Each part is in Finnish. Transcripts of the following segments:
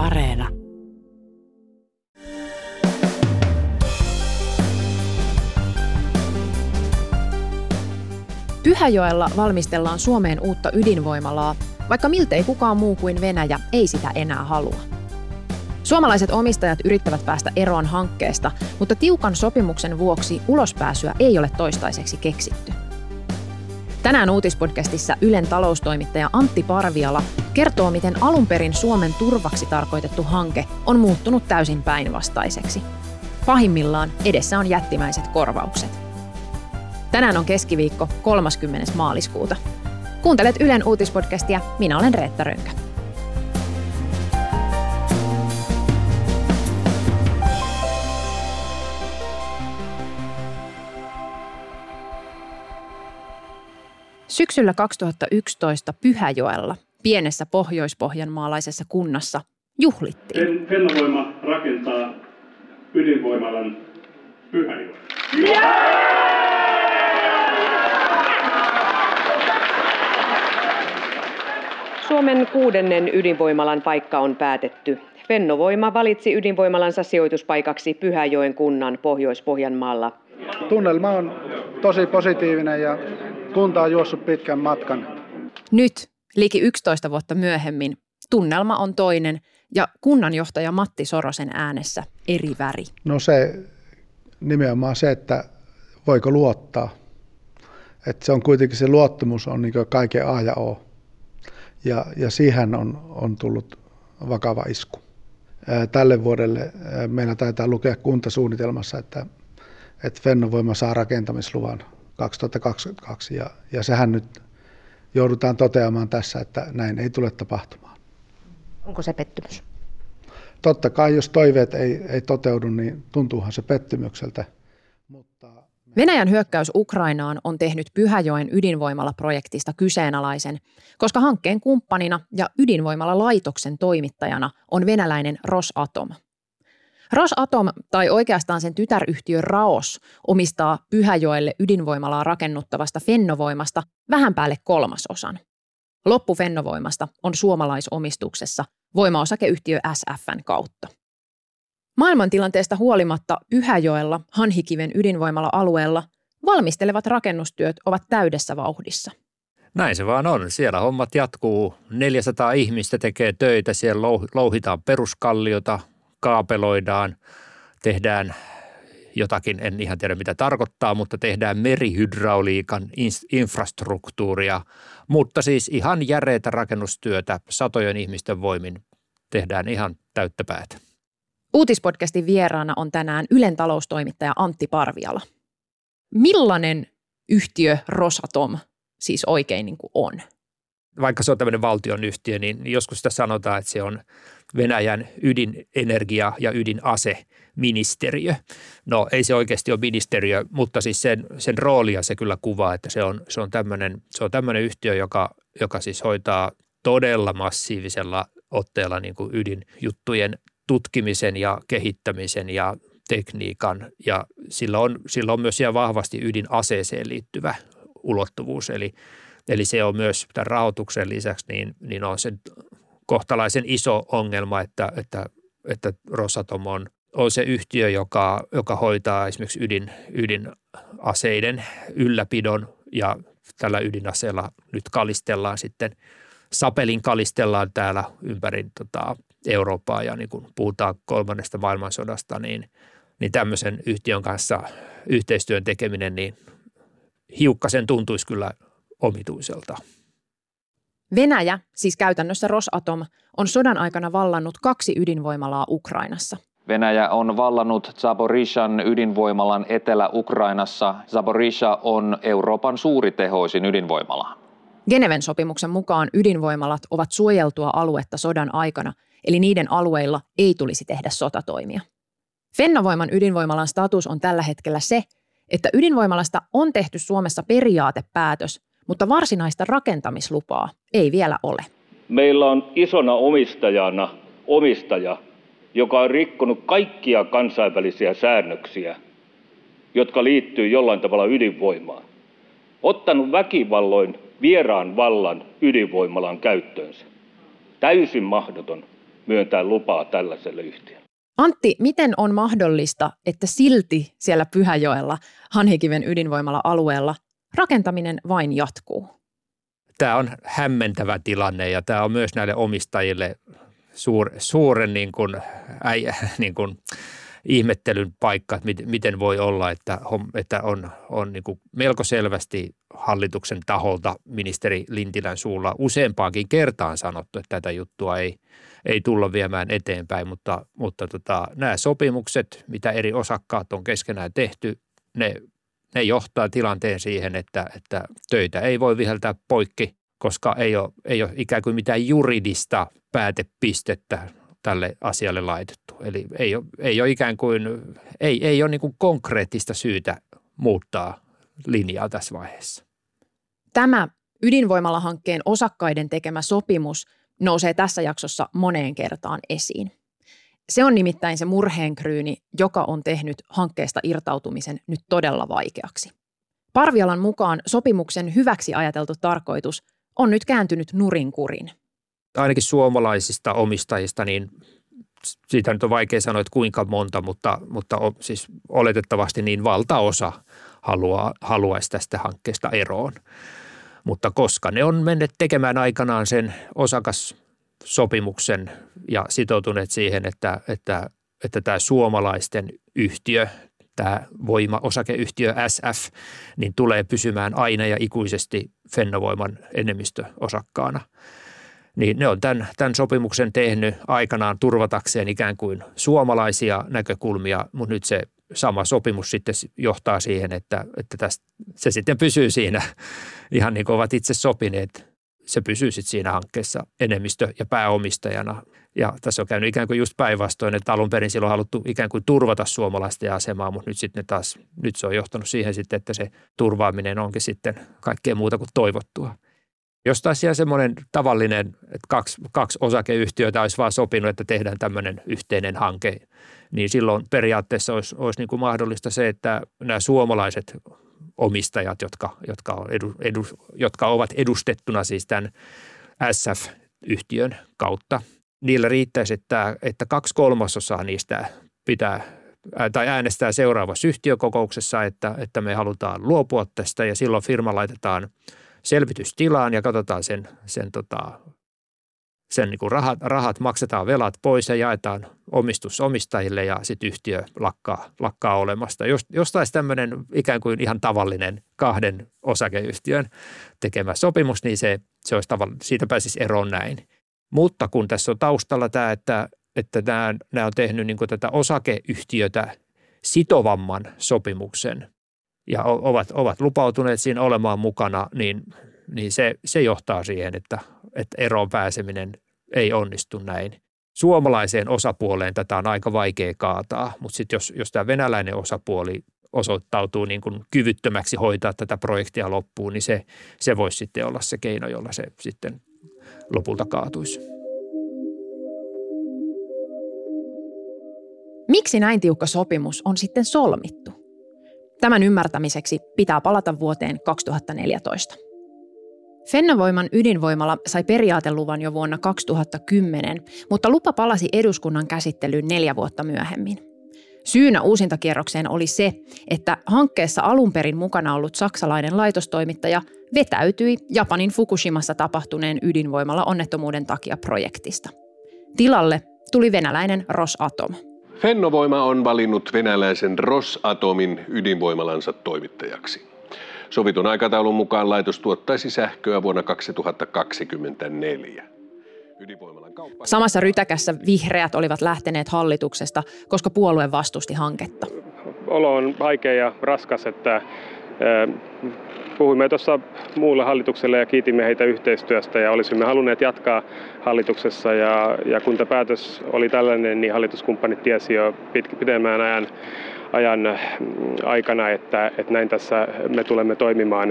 Areena. Pyhäjoella valmistellaan Suomeen uutta ydinvoimalaa, vaikka miltei kukaan muu kuin Venäjä ei sitä enää halua. Suomalaiset omistajat yrittävät päästä eroon hankkeesta, mutta tiukan sopimuksen vuoksi ulospääsyä ei ole toistaiseksi keksitty. Tänään uutispodcastissa Ylen taloustoimittaja Antti Parviala kertoo, miten alun perin Suomen turvaksi tarkoitettu hanke on muuttunut täysin päinvastaiseksi. Pahimmillaan edessä on jättimäiset korvaukset. Tänään on keskiviikko 30. maaliskuuta. Kuuntelet Ylen uutispodcastia, minä olen Reetta Rönkä. Syksyllä 2011 Pyhäjoella, pienessä pohjoispohjanmaalaisessa kunnassa, juhlittiin. Fennovoima rakentaa ydinvoimalan Pyhäjoella. Suomen kuudennen ydinvoimalan paikka on päätetty. Fennovoima valitsi ydinvoimalansa sijoituspaikaksi Pyhäjoen kunnan Pohjois-Pohjanmaalla. Tunnelma on tosi positiivinen ja kunta on juossut pitkän matkan. Nyt, liki 11 vuotta myöhemmin, tunnelma on toinen ja kunnanjohtaja Matti Sorosen äänessä eri väri. No se nimenomaan se, että voiko luottaa. Että se on kuitenkin se luottamus on niin kaiken A ja O. Ja, ja siihen on, on tullut vakava isku. Tälle vuodelle meillä taitaa lukea kuntasuunnitelmassa, että, että Fennovoima saa rakentamisluvan 2022 ja, ja sehän nyt joudutaan toteamaan tässä, että näin ei tule tapahtumaan. Onko se pettymys? Totta kai, jos toiveet ei, ei toteudu, niin tuntuuhan se pettymykseltä. Mutta... Venäjän hyökkäys Ukrainaan on tehnyt Pyhäjoen ydinvoimalaprojektista kyseenalaisen, koska hankkeen kumppanina ja ydinvoimala-laitoksen toimittajana on venäläinen Rosatom – Rosatom, tai oikeastaan sen tytäryhtiö Raos, omistaa Pyhäjoelle ydinvoimalaa rakennuttavasta Fennovoimasta vähän päälle kolmasosan. Loppu Fennovoimasta on suomalaisomistuksessa voimaosakeyhtiö SFN kautta. Maailmantilanteesta huolimatta Pyhäjoella Hanhikiven ydinvoimala-alueella valmistelevat rakennustyöt ovat täydessä vauhdissa. Näin se vaan on. Siellä hommat jatkuu. 400 ihmistä tekee töitä. Siellä louhitaan peruskalliota, kaapeloidaan, tehdään jotakin, en ihan tiedä mitä tarkoittaa, mutta tehdään merihydrauliikan infrastruktuuria, mutta siis ihan järeitä rakennustyötä satojen ihmisten voimin tehdään ihan täyttä päätä. Uutispodcastin vieraana on tänään Ylen taloustoimittaja Antti Parviala. Millainen yhtiö Rosatom siis oikein niin kuin on? Vaikka se on tämmöinen valtionyhtiö, niin joskus sitä sanotaan, että se on Venäjän ydinenergia- ja ydinaseministeriö. No ei se oikeasti ole ministeriö, mutta siis sen, sen roolia se kyllä kuvaa, että se on, se on tämmöinen, se on tämmöinen yhtiö, joka, joka siis hoitaa todella massiivisella otteella niin kuin ydinjuttujen tutkimisen ja kehittämisen ja tekniikan ja sillä on, sillä on myös ihan vahvasti ydinaseeseen liittyvä ulottuvuus. Eli, eli se on myös tämän rahoituksen lisäksi, niin, niin on se kohtalaisen iso ongelma, että, että, että Rosatom on, on se yhtiö, joka, joka hoitaa esimerkiksi ydin, ydinaseiden ylläpidon. Ja tällä ydinaseella nyt kalistellaan sitten, sapelin kalistellaan täällä ympäri tota, Eurooppaa. Ja niin kun puhutaan kolmannesta maailmansodasta, niin, niin tämmöisen yhtiön kanssa yhteistyön tekeminen, niin hiukkasen tuntuisi kyllä omituiselta. Venäjä, siis käytännössä Rosatom, on sodan aikana vallannut kaksi ydinvoimalaa Ukrainassa. Venäjä on vallannut Zaporishan ydinvoimalan Etelä-Ukrainassa. Zaporisha on Euroopan suuritehoisin ydinvoimala. Geneven sopimuksen mukaan ydinvoimalat ovat suojeltua aluetta sodan aikana, eli niiden alueilla ei tulisi tehdä sotatoimia. Fennovoiman ydinvoimalan status on tällä hetkellä se, että ydinvoimalasta on tehty Suomessa periaatepäätös, mutta varsinaista rakentamislupaa ei vielä ole. Meillä on isona omistajana omistaja, joka on rikkonut kaikkia kansainvälisiä säännöksiä, jotka liittyy jollain tavalla ydinvoimaan. Ottanut väkivalloin vieraan vallan ydinvoimalan käyttöönsä. Täysin mahdoton myöntää lupaa tällaiselle yhtiölle. Antti, miten on mahdollista, että silti siellä Pyhäjoella Hanhikiven ydinvoimalla alueella rakentaminen vain jatkuu? Tämä on hämmentävä tilanne ja tämä on myös näille omistajille suur, suuren niin kuin, äi, niin kuin, ihmettelyn paikka, että miten voi olla, että, että on, on niin kuin melko selvästi hallituksen taholta ministeri Lintilän suulla useampaankin kertaan sanottu, että tätä juttua ei, ei tulla viemään eteenpäin, mutta, mutta tota, nämä sopimukset, mitä eri osakkaat on keskenään tehty, ne, ne johtaa tilanteen siihen, että, että töitä ei voi viheltää poikki, koska ei ole, ei ole ikään kuin mitään juridista päätepistettä tälle asialle laitettu. Eli ei ole, ei ole ikään kuin, ei, ei ole niin kuin konkreettista syytä muuttaa linjaa tässä vaiheessa. Tämä ydinvoimalahankkeen osakkaiden tekemä sopimus nousee tässä jaksossa moneen kertaan esiin. Se on nimittäin se murheenkryyni, joka on tehnyt hankkeesta irtautumisen nyt todella vaikeaksi. Parvialan mukaan sopimuksen hyväksi ajateltu tarkoitus on nyt kääntynyt nurinkurin ainakin suomalaisista omistajista, niin siitä nyt on vaikea sanoa, että kuinka monta, mutta, mutta siis oletettavasti niin valtaosa haluaa, haluaisi tästä hankkeesta eroon. Mutta koska ne on menneet tekemään aikanaan sen osakassopimuksen ja sitoutuneet siihen, että, että, että tämä suomalaisten yhtiö, tämä voima-osakeyhtiö SF, niin tulee pysymään aina ja ikuisesti Fennovoiman enemmistöosakkaana – niin ne on tämän, tämän sopimuksen tehnyt aikanaan turvatakseen ikään kuin suomalaisia näkökulmia, mutta nyt se sama sopimus sitten johtaa siihen, että, että tästä, se sitten pysyy siinä ihan niin kuin ovat itse sopineet. Se pysyy sitten siinä hankkeessa enemmistö- ja pääomistajana. Ja tässä on käynyt ikään kuin just päinvastoin, että alun perin silloin on haluttu ikään kuin turvata suomalaisten asemaa, mutta nyt sitten taas, nyt se on johtanut siihen sitten, että se turvaaminen onkin sitten kaikkea muuta kuin toivottua. Jos taas siellä semmoinen tavallinen, että kaksi, kaksi osakeyhtiötä olisi vaan sopinut, että tehdään tämmöinen yhteinen hanke, niin silloin periaatteessa olisi, olisi niin kuin mahdollista se, että nämä suomalaiset omistajat, jotka, jotka, on edu, edu, jotka ovat edustettuna siis tämän SF-yhtiön kautta, niillä riittäisi, että, että kaksi kolmasosaa niistä pitää tai äänestää seuraavassa yhtiökokouksessa, että, että me halutaan luopua tästä. Ja silloin firma laitetaan – selvitystilaan ja katsotaan sen, sen, tota, sen niin kuin rahat, rahat, maksetaan velat pois ja jaetaan omistus omistajille ja sitten yhtiö lakkaa, lakkaa olemasta. Jos, jos taisi tämmöinen ikään kuin ihan tavallinen kahden osakeyhtiön tekemä sopimus, niin se, se olisi tavall- siitä pääsisi eroon näin. Mutta kun tässä on taustalla tämä, että, että nämä, nämä on tehnyt niin tätä osakeyhtiötä sitovamman sopimuksen, ja ovat, ovat lupautuneet siinä olemaan mukana, niin, niin se, se johtaa siihen, että, että eroon pääseminen ei onnistu näin. Suomalaiseen osapuoleen tätä on aika vaikea kaataa, mutta sitten jos, jos tämä venäläinen osapuoli osoittautuu niin kuin kyvyttömäksi hoitaa tätä projektia loppuun, niin se, se voisi sitten olla se keino, jolla se sitten lopulta kaatuisi. Miksi näin tiukka sopimus on sitten solmittu? Tämän ymmärtämiseksi pitää palata vuoteen 2014. Fennovoiman ydinvoimala sai periaateluvan jo vuonna 2010, mutta lupa palasi eduskunnan käsittelyyn neljä vuotta myöhemmin. Syynä uusintakierrokseen oli se, että hankkeessa alun perin mukana ollut saksalainen laitostoimittaja vetäytyi Japanin Fukushimassa tapahtuneen ydinvoimalla onnettomuuden takia projektista. Tilalle tuli venäläinen Rosatom – Fennovoima on valinnut venäläisen Rosatomin ydinvoimalansa toimittajaksi. Sovitun aikataulun mukaan laitos tuottaisi sähköä vuonna 2024. Samassa rytäkässä vihreät olivat lähteneet hallituksesta, koska puolue vastusti hanketta. Olo on vaikea ja raskas, että puhuimme tuossa muulle hallitukselle ja kiitimme heitä yhteistyöstä ja olisimme halunneet jatkaa hallituksessa ja, ja kun tämä päätös oli tällainen, niin hallituskumppanit tiesi jo pit, pidemmän ajan, ajan aikana, että, että näin tässä me tulemme toimimaan.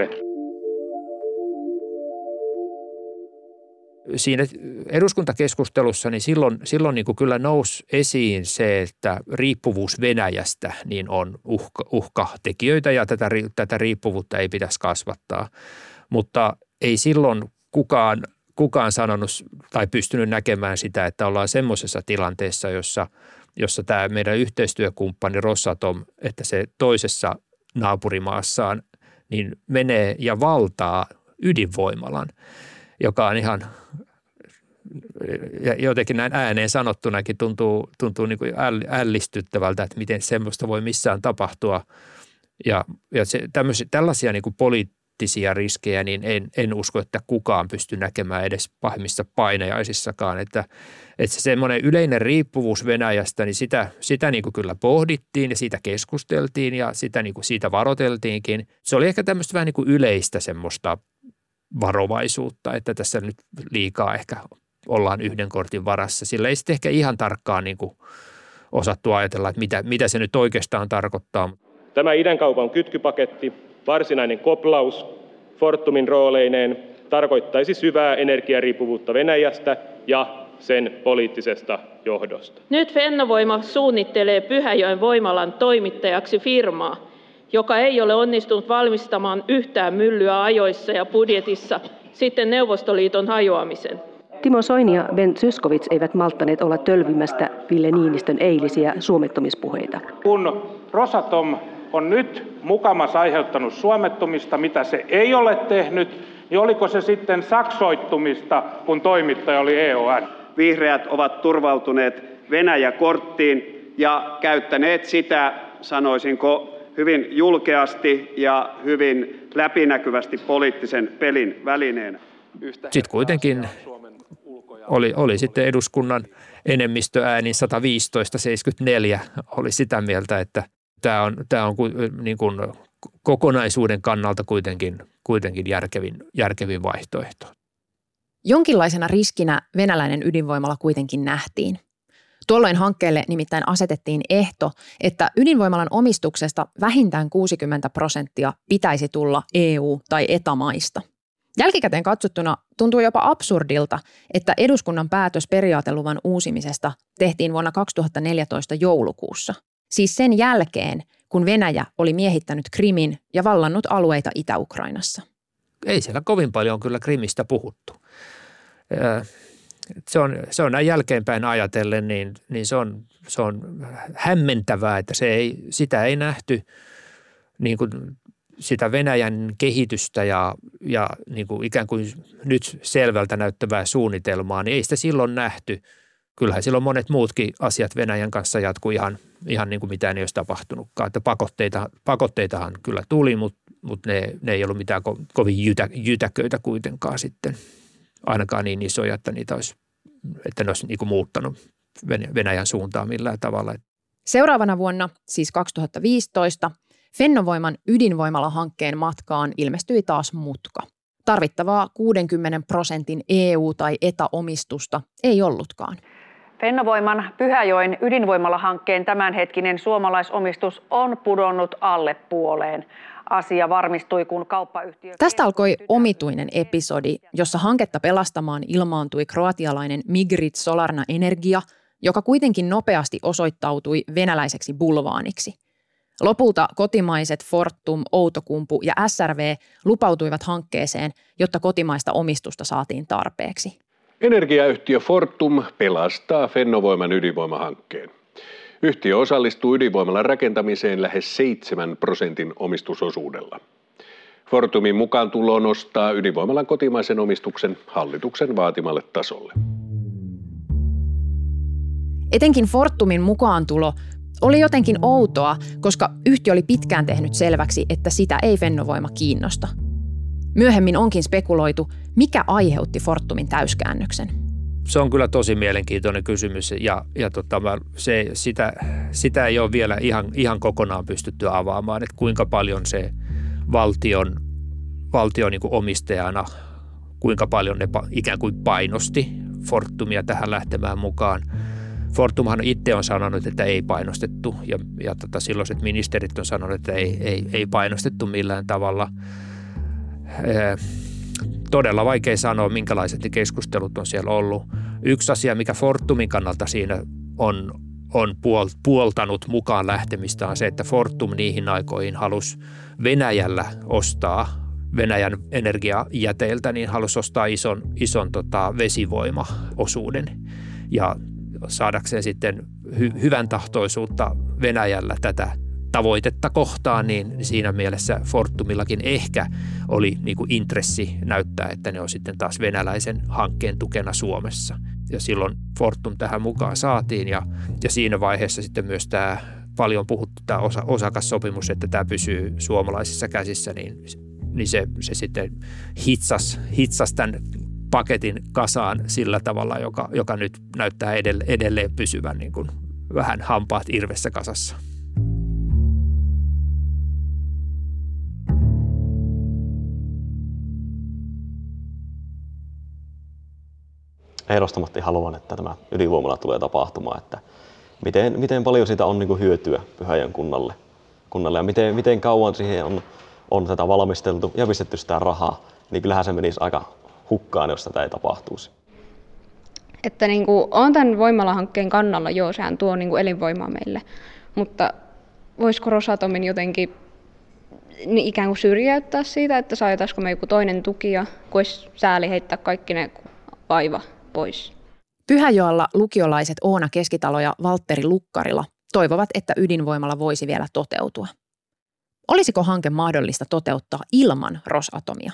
siinä eduskuntakeskustelussa, niin silloin, silloin niin kuin kyllä nousi esiin se, että riippuvuus Venäjästä niin on uhka, uhkatekijöitä ja tätä, tätä riippuvuutta ei pitäisi kasvattaa. Mutta ei silloin kukaan kukaan sanonut tai pystynyt näkemään sitä, että ollaan semmoisessa tilanteessa, jossa, jossa tämä meidän yhteistyökumppani Rosatom, että se toisessa naapurimaassaan niin menee ja valtaa ydinvoimalan, joka on ihan ja jotenkin näin ääneen sanottunakin tuntuu, tuntuu niin kuin ällistyttävältä, että miten semmoista voi missään tapahtua. Ja, ja se, tällaisia niin kuin poliittisia riskejä, niin en, en usko, että kukaan pystyy näkemään edes pahimmissa painajaisissakaan. Että, että se semmoinen yleinen riippuvuus Venäjästä, niin sitä, sitä niin kuin kyllä pohdittiin ja siitä keskusteltiin ja sitä niin kuin siitä varoteltiinkin. Se oli ehkä tämmöistä vähän niin kuin yleistä semmoista varovaisuutta, että tässä nyt liikaa ehkä ollaan yhden kortin varassa. Sillä ei sitten ehkä ihan tarkkaan niin kuin osattu ajatella, että mitä, mitä se nyt oikeastaan tarkoittaa. Tämä kaupan kytkypaketti, varsinainen koplaus Fortumin rooleineen, tarkoittaisi syvää energiariippuvuutta Venäjästä ja sen poliittisesta johdosta. Nyt Fennovoima suunnittelee Pyhäjoen voimalan toimittajaksi firmaa, joka ei ole onnistunut valmistamaan yhtään myllyä ajoissa ja budjetissa sitten Neuvostoliiton hajoamisen. Timo Soini ja Ben Zyskowicz eivät malttaneet olla tölvimästä Ville Niinistön eilisiä suomettomispuheita. Kun Rosatom on nyt mukamas aiheuttanut suomettumista, mitä se ei ole tehnyt, niin oliko se sitten saksoittumista, kun toimittaja oli EON? Vihreät ovat turvautuneet Venäjä-korttiin ja käyttäneet sitä, sanoisinko, hyvin julkeasti ja hyvin läpinäkyvästi poliittisen pelin välineenä. Sitten kuitenkin oli, oli sitten eduskunnan enemmistöäänin 115-74 oli sitä mieltä, että tämä on, tämä on niin kuin kokonaisuuden kannalta kuitenkin, kuitenkin järkevin, järkevin vaihtoehto. Jonkinlaisena riskinä venäläinen ydinvoimala kuitenkin nähtiin. Tuolloin hankkeelle nimittäin asetettiin ehto, että ydinvoimalan omistuksesta vähintään 60 prosenttia pitäisi tulla EU- tai etamaista. Jälkikäteen katsottuna tuntuu jopa absurdilta, että eduskunnan päätös periaateluvan uusimisesta tehtiin vuonna 2014 joulukuussa. Siis sen jälkeen, kun Venäjä oli miehittänyt Krimin ja vallannut alueita Itä-Ukrainassa. Ei siellä kovin paljon kyllä Krimistä puhuttu. Se on, se on näin jälkeenpäin ajatellen, niin, niin se, on, se on hämmentävää, että se ei, sitä ei nähty niin kuin sitä Venäjän kehitystä ja, ja niin kuin ikään kuin nyt selvältä näyttävää suunnitelmaa, niin ei sitä silloin nähty. Kyllähän silloin monet muutkin asiat Venäjän kanssa jatkuu ihan, ihan niin kuin mitään ei olisi tapahtunutkaan. Että pakotteita, pakotteitahan kyllä tuli, mutta, mutta ne, ne ei ollut mitään ko, kovin jytä, jytäköitä kuitenkaan sitten. Ainakaan niin isoja, että niitä olisi, että ne olisi niin kuin muuttanut Venäjän suuntaan millään tavalla. Seuraavana vuonna, siis 2015, Fennovoiman ydinvoimalahankkeen matkaan ilmestyi taas mutka. Tarvittavaa 60 prosentin EU- tai etäomistusta ei ollutkaan. Fennovoiman Pyhäjoen ydinvoimalahankkeen tämänhetkinen suomalaisomistus on pudonnut alle puoleen. Asia varmistui, kun kauppayhtiö... Tästä alkoi omituinen episodi, jossa hanketta pelastamaan ilmaantui kroatialainen Migrit Solarna Energia, joka kuitenkin nopeasti osoittautui venäläiseksi bulvaaniksi – Lopulta kotimaiset Fortum, Outokumpu ja SRV lupautuivat hankkeeseen, jotta kotimaista omistusta saatiin tarpeeksi. Energiayhtiö Fortum pelastaa Fennovoiman ydinvoimahankkeen. Yhtiö osallistuu ydinvoimalan rakentamiseen lähes 7 prosentin omistusosuudella. Fortumin mukaan tulo nostaa ydinvoimalan kotimaisen omistuksen hallituksen vaatimalle tasolle. Etenkin Fortumin mukaantulo oli jotenkin outoa, koska yhtiö oli pitkään tehnyt selväksi, että sitä ei Fennovoima kiinnosta. Myöhemmin onkin spekuloitu, mikä aiheutti Fortumin täyskäännöksen. Se on kyllä tosi mielenkiintoinen kysymys ja, ja tota, se, sitä, sitä ei ole vielä ihan, ihan kokonaan pystytty avaamaan, että kuinka paljon se valtion, valtion niin kuin omistajana, kuinka paljon ne ikään kuin painosti Fortumia tähän lähtemään mukaan – Fortumhan itse on sanonut, että ei painostettu ja, ja tota, silloiset ministerit on sanonut, että ei, ei, ei painostettu millään tavalla. Todella vaikea sanoa, minkälaiset ne keskustelut on siellä ollut. Yksi asia, mikä Fortumin kannalta siinä on, on puoltanut mukaan lähtemistä on se, että Fortum niihin aikoihin halusi Venäjällä ostaa Venäjän energiajäteiltä, niin halusi ostaa ison, ison tota, vesivoimaosuuden ja saadakseen sitten hy- hyvän tahtoisuutta Venäjällä tätä tavoitetta kohtaan, niin siinä mielessä Fortumillakin ehkä oli niin kuin intressi näyttää, että ne on sitten taas venäläisen hankkeen tukena Suomessa. Ja silloin Fortum tähän mukaan saatiin ja, ja siinä vaiheessa sitten myös tämä paljon puhuttu tämä osa, osakassopimus, että tämä pysyy suomalaisissa käsissä, niin, niin se, se sitten hitsas, hitsas tämän paketin kasaan sillä tavalla, joka, joka nyt näyttää edelleen, edelleen pysyvän niin kuin vähän hampaat irvessä kasassa. Ehdottomasti haluan, että tämä ydinvoimala tulee tapahtumaan, että miten, miten paljon siitä on niin hyötyä Pyhäjön kunnalle, kunnalle ja miten, miten kauan siihen on, on tätä valmisteltu ja pistetty sitä rahaa, niin kyllähän se menisi aika hukkaan, jos tätä ei tapahtuisi. Että niin kuin, on tämän voimalahankkeen kannalla, joo, sehän tuo niin kuin elinvoimaa meille, mutta voisiko Rosatomin jotenkin niin ikään kuin syrjäyttää siitä, että saataisiko me joku toinen tuki ja olisi sääli heittää kaikki ne vaiva pois. Pyhäjoella lukiolaiset Oona Keskitalo ja Valtteri Lukkarila toivovat, että ydinvoimalla voisi vielä toteutua. Olisiko hanke mahdollista toteuttaa ilman Rosatomia?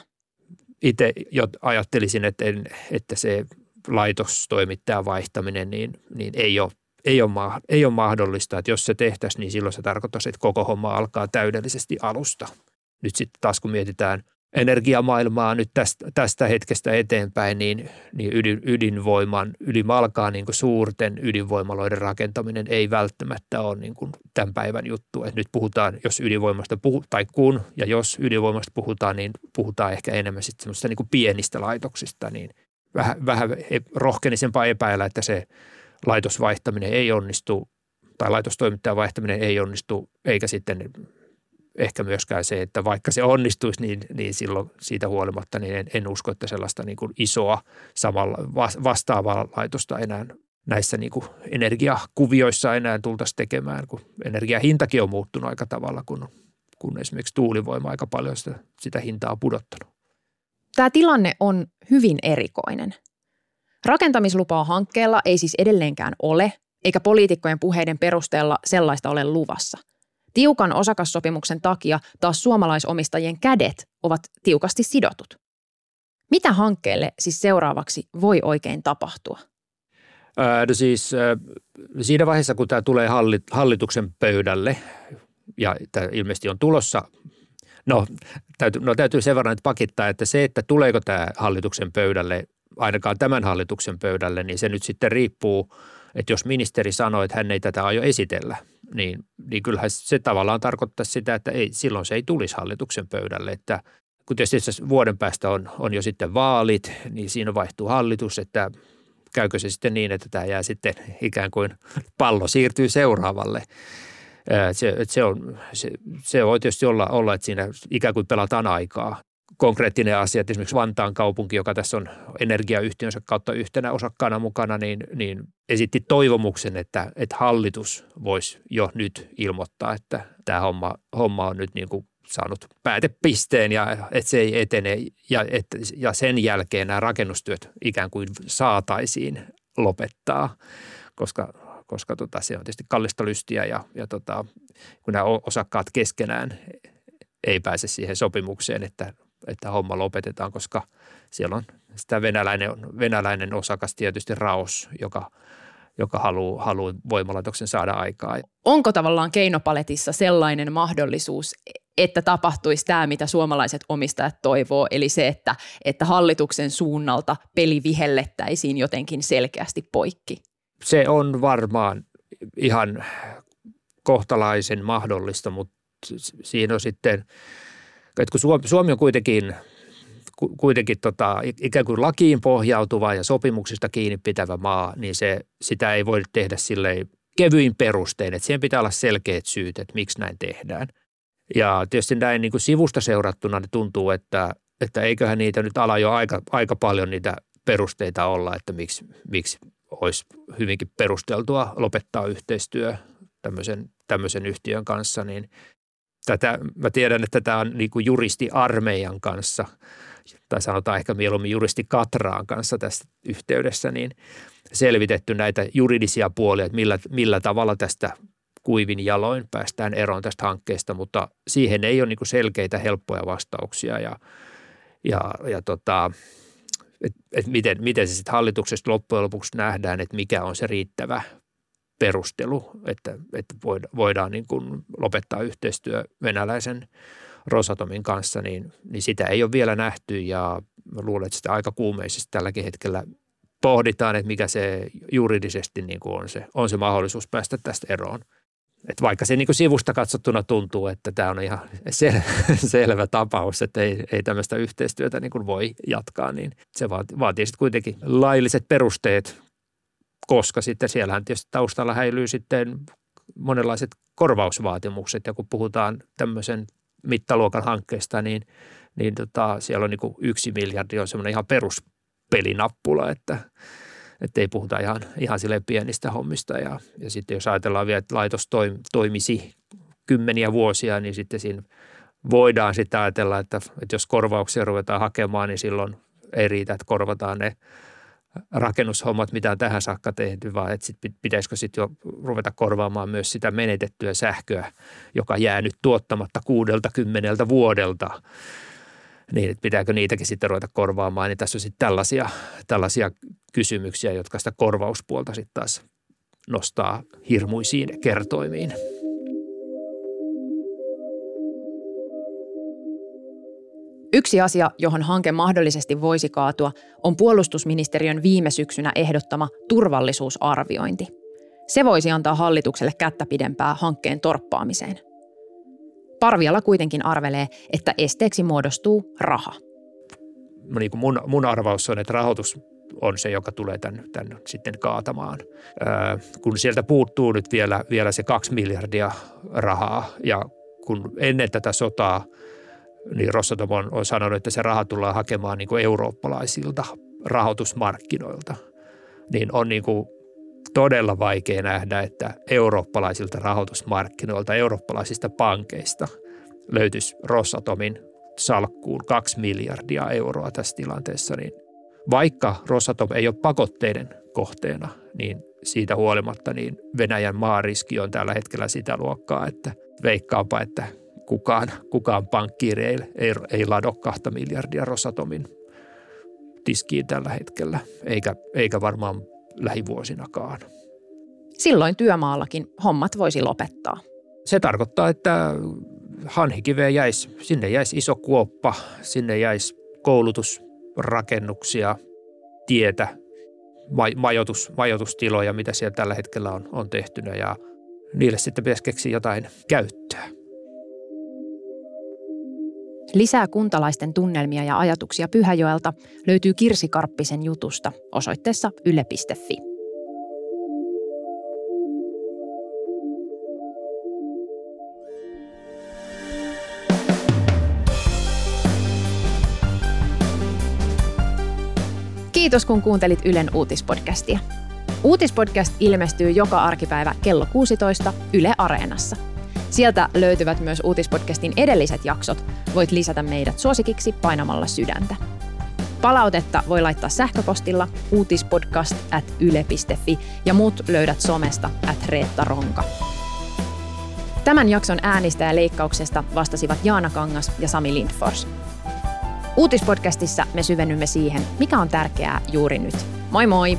Itse jo ajattelisin, että, en, että se laitostoimittajan vaihtaminen niin, niin ei, ole, ei, ole, ei ole mahdollista. Että jos se tehtäisiin, niin silloin se tarkoittaisi, että koko homma alkaa täydellisesti alusta. Nyt sitten taas kun mietitään – energiamaailmaa nyt tästä, tästä hetkestä eteenpäin, niin, niin ydin, ydinvoiman, ylimalkaa niin kuin suurten ydinvoimaloiden rakentaminen ei välttämättä ole niin kuin tämän päivän juttu. Et nyt puhutaan, jos ydinvoimasta puhu, tai kun ja jos ydinvoimasta puhutaan, niin puhutaan ehkä enemmän sitten niin kuin pienistä laitoksista, niin vähän, vähän e, rohkenisempaa epäillä, että se laitosvaihtaminen ei onnistu tai laitostoimittajan vaihtaminen ei onnistu, eikä sitten ehkä myöskään se, että vaikka se onnistuisi, niin, niin silloin siitä huolimatta niin en, en usko, että sellaista niin kuin isoa samalla vastaavaa laitosta enää näissä niin kuin energiakuvioissa enää tultaisiin tekemään, kun energiahintakin on muuttunut aika tavalla, kun, kun esimerkiksi tuulivoima aika paljon sitä, sitä hintaa on pudottanut. Tämä tilanne on hyvin erikoinen. Rakentamislupaa hankkeella ei siis edelleenkään ole, eikä poliitikkojen puheiden perusteella sellaista ole luvassa – Tiukan osakassopimuksen takia taas suomalaisomistajien kädet ovat tiukasti sidotut. Mitä hankkeelle siis seuraavaksi voi oikein tapahtua? no siis siinä vaiheessa, kun tämä tulee hallituksen pöydälle ja tämä ilmeisesti on tulossa, no täytyy, no täytyy sen verran pakittaa, että se, että tuleeko tämä hallituksen pöydälle, ainakaan tämän hallituksen pöydälle, niin se nyt sitten riippuu, että jos ministeri sanoo, että hän ei tätä aio esitellä – niin, niin kyllähän se tavallaan tarkoittaa sitä, että ei, silloin se ei tulisi hallituksen pöydälle. Että kun tietysti vuoden päästä on, on jo sitten vaalit, niin siinä vaihtuu hallitus, että käykö se sitten niin, että tämä jää sitten ikään kuin pallo siirtyy seuraavalle. Se, se, on, se, se voi tietysti olla, olla, että siinä ikään kuin pelataan aikaa konkreettinen asia, että esimerkiksi Vantaan kaupunki, joka tässä on energiayhtiönsä kautta yhtenä osakkaana mukana, niin, niin esitti toivomuksen, että, että hallitus voisi jo nyt ilmoittaa, että tämä homma, homma on nyt niin kuin saanut päätepisteen ja että se ei etene ja, että, ja sen jälkeen nämä rakennustyöt ikään kuin saataisiin lopettaa, koska, koska tota, se on tietysti kallista lystiä ja, ja tota, kun nämä osakkaat keskenään ei pääse siihen sopimukseen, että että homma lopetetaan, koska siellä on sitä venäläinen, venäläinen osakas tietysti Raos, joka, joka haluaa, haluaa voimalaitoksen saada aikaa. Onko tavallaan keinopaletissa sellainen mahdollisuus, että tapahtuisi tämä, mitä suomalaiset omistajat toivoo, eli se, että, että hallituksen suunnalta peli vihellettäisiin jotenkin selkeästi poikki? Se on varmaan ihan kohtalaisen mahdollista, mutta siinä on sitten – että kun Suomi, Suomi on kuitenkin, kuitenkin tota, ikään kuin lakiin pohjautuva ja sopimuksista kiinni pitävä maa, niin se, sitä ei voi tehdä silleen kevyin perustein, että siihen pitää olla selkeät syyt, että miksi näin tehdään. Ja tietysti näin niin kuin sivusta seurattuna niin tuntuu, että, että eiköhän niitä nyt ala jo aika, aika paljon niitä perusteita olla, että miksi, miksi olisi hyvinkin perusteltua lopettaa yhteistyö tämmöisen, tämmöisen yhtiön kanssa, niin tätä, mä tiedän, että tämä on niin kuin juristiarmeijan kanssa, tai sanotaan ehkä mieluummin juristi Katraan kanssa tässä yhteydessä, niin selvitetty näitä juridisia puolia, että millä, millä tavalla tästä kuivin jaloin päästään eroon tästä hankkeesta, mutta siihen ei ole niin kuin selkeitä, helppoja vastauksia ja, ja, ja tota, että et miten, miten se sitten hallituksesta loppujen lopuksi nähdään, että mikä on se riittävä perustelu, että, että voidaan niin kuin lopettaa yhteistyö venäläisen Rosatomin kanssa, niin, niin sitä ei ole vielä nähty ja luulen, että sitä aika kuumeisesti tälläkin hetkellä pohditaan, että mikä se juridisesti niin kuin on, se, on se mahdollisuus päästä tästä eroon. Et vaikka se niin kuin sivusta katsottuna tuntuu, että tämä on ihan sel- selvä tapaus, että ei, ei tämmöistä yhteistyötä niin kuin voi jatkaa, niin se vaatii, vaatii sitten kuitenkin lailliset perusteet, koska sitten siellähän tietysti taustalla häilyy sitten monenlaiset korvausvaatimukset ja kun puhutaan tämmöisen mittaluokan hankkeesta, niin, niin tota, siellä on niin yksi miljardi on semmoinen ihan peruspelinappula, että – että ei puhuta ihan, ihan sille pienistä hommista. Ja, ja sitten jos ajatellaan vielä, että laitos toimisi kymmeniä vuosia, niin sitten siinä voidaan sitten ajatella, että, että jos korvauksia ruvetaan hakemaan, niin silloin ei riitä, että korvataan ne rakennushommat, mitä on tähän saakka tehty, vaan että sit pitäisikö sitten jo ruveta korvaamaan myös sitä menetettyä sähköä, joka jää nyt tuottamatta kuudelta kymmeneltä vuodelta niin että pitääkö niitäkin sitten ruveta korvaamaan, niin tässä on sitten tällaisia, tällaisia kysymyksiä, jotka sitä korvauspuolta sitten taas nostaa hirmuisiin kertoimiin. Yksi asia, johon hanke mahdollisesti voisi kaatua, on puolustusministeriön viime syksynä ehdottama turvallisuusarviointi. Se voisi antaa hallitukselle kättä pidempää hankkeen torppaamiseen. Parviala kuitenkin arvelee, että esteeksi muodostuu raha. No niin kuin mun, mun arvaus on, että rahoitus on se, joka tulee tämän, tämän sitten kaatamaan. Ää, kun sieltä puuttuu nyt vielä, vielä se kaksi miljardia rahaa ja kun ennen tätä sotaa niin Rosatom on, on sanonut, että se raha tullaan hakemaan niin kuin eurooppalaisilta rahoitusmarkkinoilta, niin on niin kuin todella vaikea nähdä, että eurooppalaisilta rahoitusmarkkinoilta, eurooppalaisista pankeista löytyisi Rosatomin salkkuun kaksi miljardia euroa tässä tilanteessa, niin vaikka Rosatom ei ole pakotteiden kohteena, niin siitä huolimatta niin Venäjän maariski on tällä hetkellä sitä luokkaa, että veikkaanpa, että kukaan, kukaan pankkiiri ei, ei, ei lado kahta miljardia Rosatomin tiskiin tällä hetkellä, eikä, eikä varmaan lähivuosinakaan. Silloin työmaallakin hommat voisi lopettaa. Se tarkoittaa, että Hanhikiveen jäisi, sinne jäisi iso kuoppa, sinne jäisi koulutusrakennuksia, tietä, majoitus, majoitustiloja, mitä siellä tällä hetkellä on, on tehtynä ja niille sitten pitäisi keksiä jotain käyttöä. Lisää kuntalaisten tunnelmia ja ajatuksia Pyhäjoelta löytyy Kirsi Karppisen jutusta osoitteessa yle.fi. Kiitos kun kuuntelit Ylen uutispodcastia. Uutispodcast ilmestyy joka arkipäivä kello 16 Yle Areenassa – Sieltä löytyvät myös uutispodcastin edelliset jaksot. Voit lisätä meidät suosikiksi painamalla sydäntä. Palautetta voi laittaa sähköpostilla uutispodcast at yle.fi ja muut löydät somesta at Reetta Ronka. Tämän jakson äänistä ja leikkauksesta vastasivat Jaana Kangas ja Sami Lindfors. Uutispodcastissa me syvennymme siihen, mikä on tärkeää juuri nyt. Moi moi!